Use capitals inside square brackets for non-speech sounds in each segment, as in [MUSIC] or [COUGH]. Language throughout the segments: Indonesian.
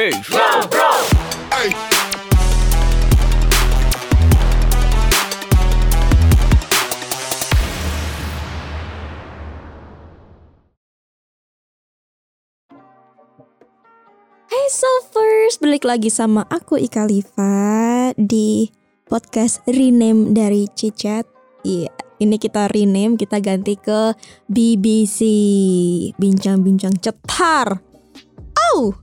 bass. Hey. Hey Surfers, balik lagi sama aku Ika Liva di podcast rename dari Cicat. Iya, ini kita rename, kita ganti ke BBC Bincang-bincang cetar. Oh,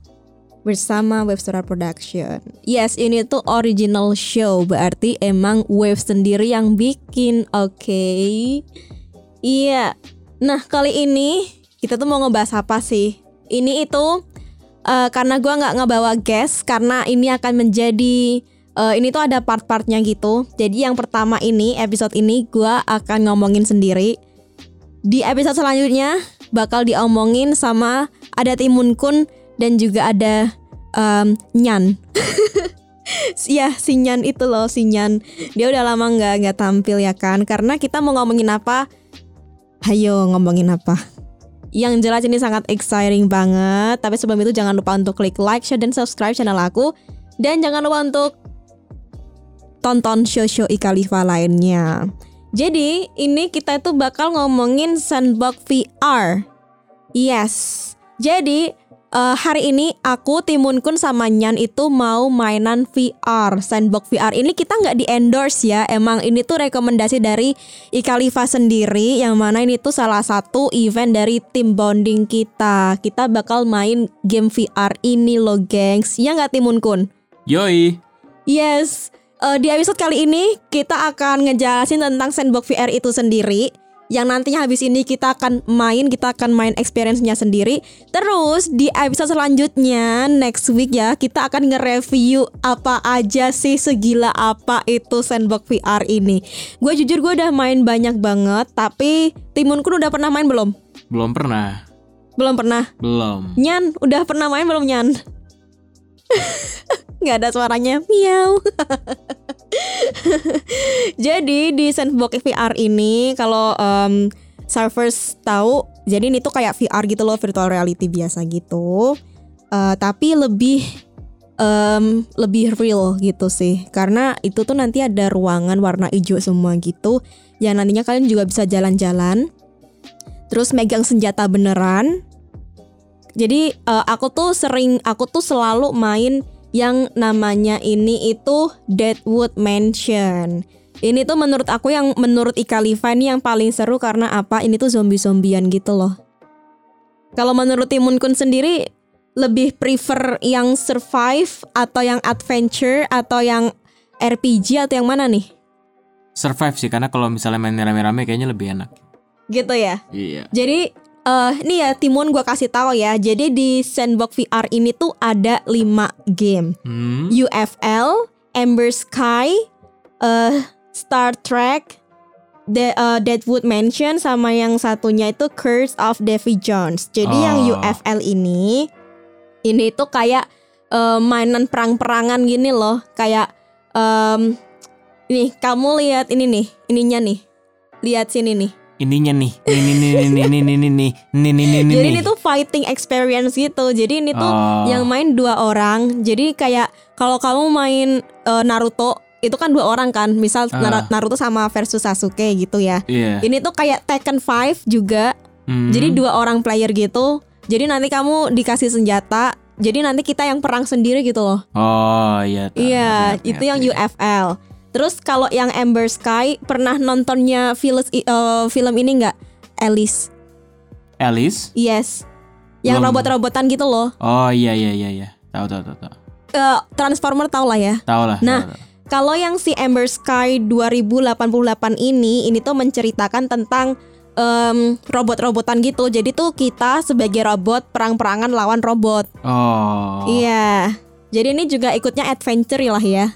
bersama Webstar Production. Yes, ini tuh original show, berarti emang Wave sendiri yang bikin, oke? Iya. Nah, kali ini kita tuh mau ngebahas apa sih? Ini itu eh, karena gua nggak ngebawa guest karena ini akan menjadi eh, ini tuh ada part-partnya gitu. Jadi yang pertama ini episode ini gua akan ngomongin sendiri. Di episode selanjutnya bakal diomongin sama ada Timun Kun dan juga ada em, Nyan. [LAUGHS] Ya si Nyan itu loh si Nyan Dia udah lama nggak nggak tampil ya kan Karena kita mau ngomongin apa Hayo ngomongin apa yang jelas ini sangat exciting banget. Tapi sebelum itu jangan lupa untuk klik like, share, dan subscribe channel aku. Dan jangan lupa untuk tonton show-show Ikalifa lainnya. Jadi ini kita itu bakal ngomongin Sandbox VR. Yes. Jadi eh, hari ini aku Timun Kun sama Nyan itu mau mainan VR Sandbox VR ini kita nggak di endorse ya. Emang ini tuh rekomendasi dari Ikalifa sendiri yang mana ini tuh salah satu event dari tim bonding kita. Kita bakal main game VR ini loh gengs. Ya nggak Timun Kun? Yoi. Yes, eh, di episode kali ini kita akan ngejelasin tentang sandbox VR itu sendiri. Yang nantinya habis ini kita akan main, kita akan main experience-nya sendiri. Terus di episode selanjutnya next week ya kita akan nge-review apa aja sih segila apa itu sandbox VR ini. Gue jujur gue udah main banyak banget, tapi Timunku udah pernah main belum? Belum pernah. Belum pernah. Belum. Nyan, udah pernah main belum Nyan? [LAUGHS] nggak ada suaranya miau [LAUGHS] [LAUGHS] jadi di sandbox VR ini kalau em, servers tahu jadi ini tuh kayak VR gitu loh virtual reality biasa gitu. Eh, tapi lebih em, lebih real gitu sih. Karena itu tuh nanti ada ruangan warna hijau semua gitu yang nantinya kalian juga bisa jalan-jalan terus megang senjata beneran. Jadi eh, aku tuh sering aku tuh selalu main yang namanya ini itu Deadwood Mansion. Ini tuh menurut aku yang menurut Ika Liva ini yang paling seru karena apa? Ini tuh zombie-zombian gitu loh. Kalau menurut Timun Kun sendiri lebih prefer yang survive atau yang adventure atau yang RPG atau yang mana nih? Survive sih karena kalau misalnya main rame-rame kayaknya lebih enak. Gitu ya. Iya. Jadi eh nih ya Timun gua kasih tahu ya. Jadi di Sandbox VR ini tuh ada 5 game. Hmm. UFL, Ember Sky, eh Star Trek, The, eh, Deadwood Mansion sama yang satunya itu Curse of Davy Jones. Jadi yang Oh. UFL ini ini tuh kayak eh, mainan perang-perangan gini loh, kayak em nih kamu lihat ini nih, ininya nih. Lihat sini nih. Ininya nih. Ini nih nih nih nih nih nih nih nih. Jadi ini tuh fighting experience gitu. Jadi ini tuh Oh. yang main dua orang. Jadi kayak kalau kamu main eh, Naruto itu kan dua orang kan. Misal Ah. Nar- Naruto sama versus Sasuke gitu ya. Iya. Ini tuh kayak Tekken 5 juga. Hmm. Jadi dua orang player gitu. Jadi nanti kamu dikasih senjata. Jadi nanti kita yang perang sendiri gitu loh. Oh iya. tahu. Iya, itu yang UFL. Terus kalau yang Ember Sky pernah nontonnya film film ini nggak? Alice. Alice. Yes. Yang robot-robotan gitu loh. Oh iya iya iya iya. Tahu tahu tahu tahu. Eh, Transformer tau lah ya. Tahu lah. Nah. Kalau yang si Ember Sky 2088 ini, ini tuh menceritakan tentang em, robot-robotan gitu. Jadi tuh kita sebagai robot perang-perangan lawan robot. Oh. Iya. Jadi ini juga ikutnya adventure lah ya.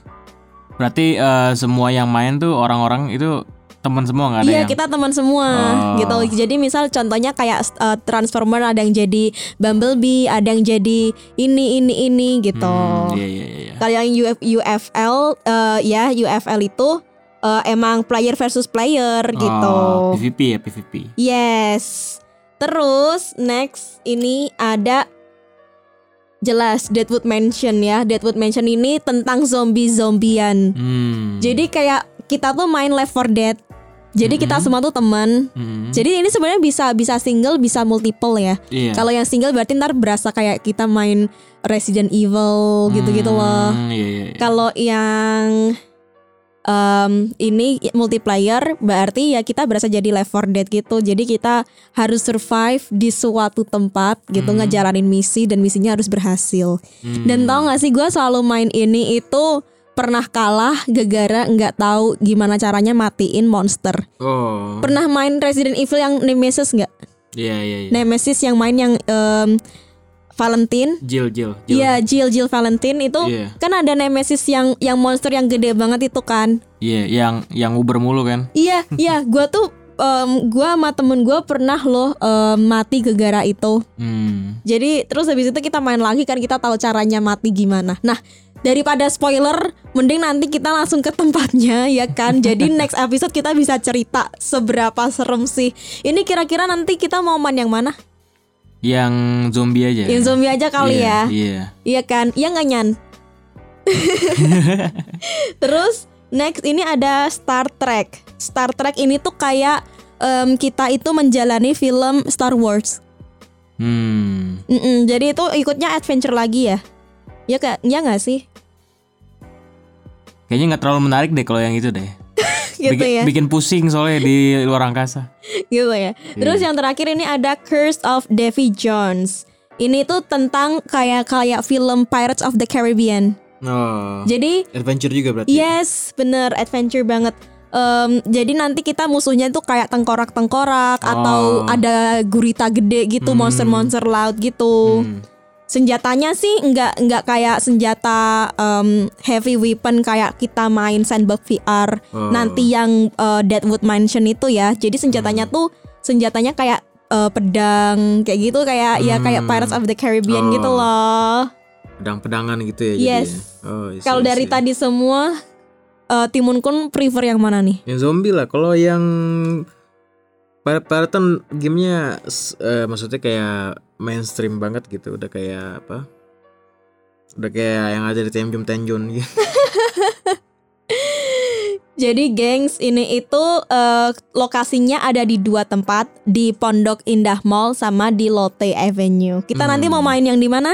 Berarti eh, semua yang main tuh orang-orang itu teman semua nggak ada Iya yang kita teman semua Oh. gitu. Jadi misal contohnya kayak uh, Transformer ada yang jadi Bumblebee, ada yang jadi ini ini ini gitu. Hmm, iya iya iya. Kalau yang UF, UFL uh, ya UFL itu uh, emang player versus player gitu. Oh, PVP ya PVP. Yes. Terus next ini ada Jelas Deadwood Mansion ya. Deadwood Mansion ini tentang zombie-zombian. Hmm. Jadi kayak kita tuh main Left 4 Dead. Jadi kita Mhm. semua tuh teman. Hmm. Jadi ini sebenarnya bisa bisa single, bisa multiple ya. Iya. Kalau yang single berarti ntar berasa kayak kita main Resident Evil gitu-gitu loh. Hmm, Iya, iya, iya. Kalau yang em, ini multiplayer berarti ya kita berasa jadi Left 4 Dead gitu. Jadi kita harus survive di suatu tempat gitu Hmm. ngejalanin misi dan misinya harus berhasil. Hmm. Dan tau gak sih gue selalu main ini itu pernah kalah gegara nggak tahu gimana caranya matiin monster. Oh. Pernah main Resident Evil yang Nemesis nggak? Iya, iya, iya. Nemesis yang main yang em, Valentine. Jill, Jill, Jill. Iya, Jill Jill Valentine itu Iya. kan ada Nemesis yang yang monster yang gede banget itu kan. Iya, yang yang Uber mulu kan. Iya, [LAUGHS] iya, gua tuh em, gua sama temen gua pernah loh em, mati gegara itu. Hmm. Jadi terus habis itu kita main lagi kan kita tahu caranya mati gimana. Nah, daripada spoiler, mending nanti kita langsung ke tempatnya ya kan. [LAUGHS] Jadi next episode kita bisa cerita seberapa serem sih. Ini kira-kira nanti kita mau main yang mana? Yang zombie aja. Yang zombie aja kali Iya, ya. Iya. Iya kan? Iya nggak Nyan? [LAUGHS] Terus next ini ada Star Trek. Star Trek ini tuh kayak em, kita itu menjalani film Star Wars. Hmm. Mm-mm, jadi itu ikutnya adventure lagi ya? Ya kak, ya nggak sih? Kayaknya nggak terlalu menarik deh kalau yang itu deh. Gitu bikin, ya, bikin pusing soalnya di luar angkasa. [LAUGHS] gitu ya. Terus yang terakhir ini ada Curse of Davy Jones. Ini tuh tentang kayak kayak film Pirates of the Caribbean. Oh. Jadi Adventure juga berarti. Yes, bener adventure banget. Em, jadi nanti kita musuhnya itu kayak tengkorak-tengkorak atau Oh. ada gurita gede gitu, Hmm. monster-monster laut gitu. Hmm. Senjatanya sih nggak nggak kayak senjata em, heavy weapon kayak kita main Sandbox VR Oh. nanti yang eh, Deadwood Mansion itu ya. Jadi senjatanya Hmm. tuh senjatanya kayak eh, pedang kayak gitu kayak ya kayak Hmm. Pirates of the Caribbean Oh. gitu loh. Pedang-pedangan gitu ya Yes. jadinya. Oh, Kalau dari tadi semua eh, Timun Kun prefer yang mana nih? Yang zombie lah. Kalau yang Piratean gamenya eh, maksudnya kayak mainstream banget gitu. Udah kayak apa? Udah kayak yang ada di Tenjun Tenjun gitu. [LAUGHS] Jadi gengs ini itu eh, lokasinya ada di dua tempat di Pondok Indah Mall sama di Lotte Avenue. Kita nanti Hmm. mau main yang di mana?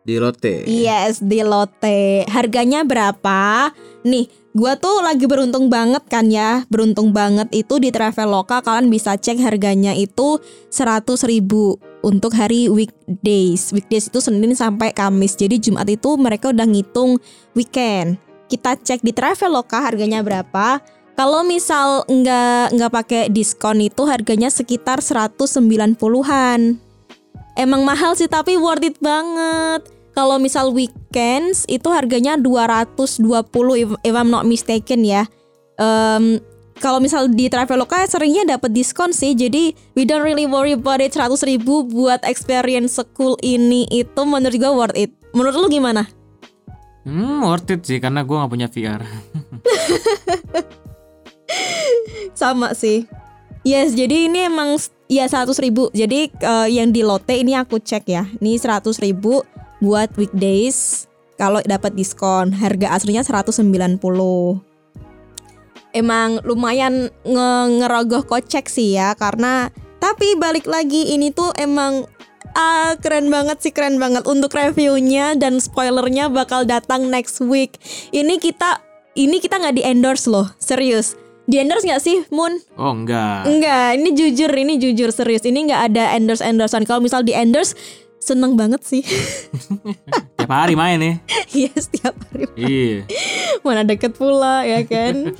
Di Lotte. Yes, di Lotte. Harganya berapa? Nih, gua tuh lagi beruntung banget kan ya. Beruntung banget itu di Traveloka kalian bisa cek harganya itu 100.000 ribu untuk hari weekdays. Weekdays itu Senin sampai Kamis. Jadi Jumat itu mereka udah ngitung weekend. Kita cek di Traveloka harganya berapa. Kalau misal nggak nggak pakai diskon itu harganya sekitar 190-an. Emang mahal sih tapi worth it banget. Kalau misal weekends itu harganya 220 if, if I'm not mistaken ya. Em, kalau misal di Traveloka seringnya dapat diskon sih. Jadi we don't really worry about it 100 ribu buat experience school ini itu menurut gue worth it. Menurut lu gimana? Hmm, worth it sih karena gua nggak punya VR. [LAUGHS] Sama sih. Yes, jadi ini emang ya 100 ribu. Jadi eh, yang di Lotte ini aku cek ya. Ini 100 ribu buat weekdays. Kalau dapat diskon, harga aslinya 190. Emang lumayan nge ngerogoh kocek sih ya karena tapi balik lagi ini tuh emang ah keren banget sih keren banget untuk reviewnya dan spoilernya bakal datang next week. Ini kita ini kita nggak di endorse loh, serius. Di endorse nggak sih, Moon? Oh, enggak. Enggak, ini jujur, ini jujur serius. Ini nggak ada endorse endorsean. Kalau misal di endorse, seneng banget sih. [LAUGHS] Tiap hari main nih. [LAUGHS] Iya setiap hari. Iya. [LAUGHS] Mana deket pula ya kan.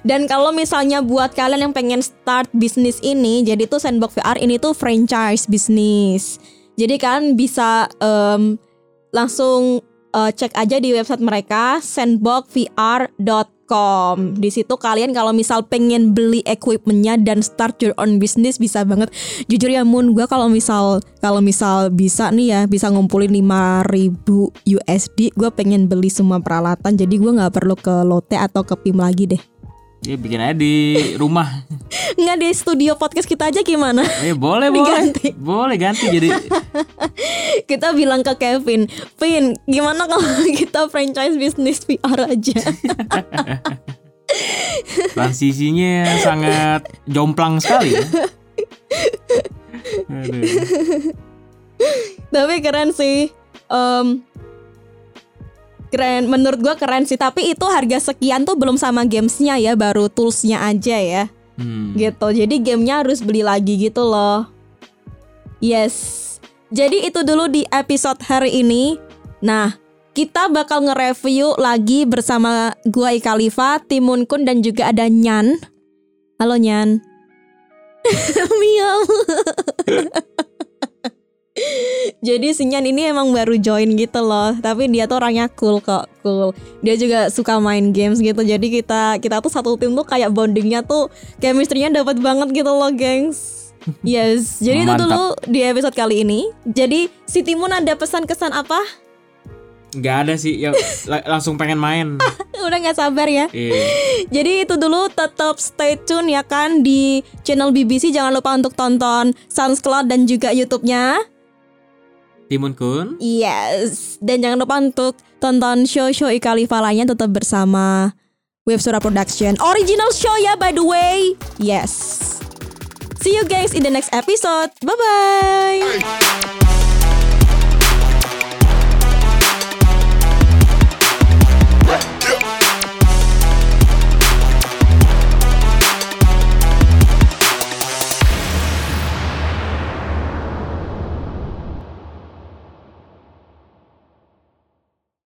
Dan kalau misalnya buat kalian yang pengen start bisnis ini, jadi tuh Sandbox VR ini tuh franchise bisnis. Jadi kalian bisa em, langsung eh, cek aja di website mereka sandboxvr.com. Di situ kalian kalau misal pengen beli equipmentnya dan start your own business bisa banget. Jujur ya Moon, gua kalau misal kalau misal bisa nih ya bisa ngumpulin 5000 USD, gue pengen beli semua peralatan. Jadi gua nggak perlu ke Lotte atau ke PIM lagi deh. Iya bikin aja di rumah. [LAUGHS] Nggak di studio podcast kita aja gimana? Eh boleh boleh. Diganti. Boleh ganti jadi [LAUGHS] kita bilang ke Kevin, Vin, gimana kalau [LAUGHS] kita franchise bisnis VR aja? [LAUGHS] Transisinya sangat jomplang sekali ya. [LAUGHS] Aduh. Tapi keren sih. Em, keren, menurut gua keren sih. Tapi itu harga sekian tuh belum sama gamesnya ya, baru toolsnya aja ya. Hmm. gitu. Jadi gamenya harus beli lagi gitu loh. Yes. Jadi itu dulu di episode hari ini. Nah, kita bakal nge-review lagi bersama gua Ika Liva, Timun Kun dan juga ada Nyan. Halo Nyan. [LAUGHS] Miau. [LAUGHS] Jadi si Nyan ini emang baru join gitu loh, tapi dia tuh orangnya cool kok, cool. Dia juga suka main games gitu. Jadi kita kita tuh satu tim tuh kayak bondingnya tuh chemistry-nya dapat banget gitu loh, gengs. Yes, jadi itu Mantap. dulu di episode kali ini. Jadi si Timun ada pesan kesan apa? Nggak ada sih, ya la- langsung pengen main. [LAUGHS] Udah nggak sabar ya. Iya. [LAUGHS] Jadi itu dulu tetap stay tune ya kan di channel BBC. Jangan lupa untuk tonton SoundCloud dan juga YouTube-nya. Timun Kun. Yes, dan jangan lupa untuk tonton show-show Ika Liva lainnya tetap bersama Web Sura Production. Original show ya by the way. Yes. See you guys in the next episode. Bye bye.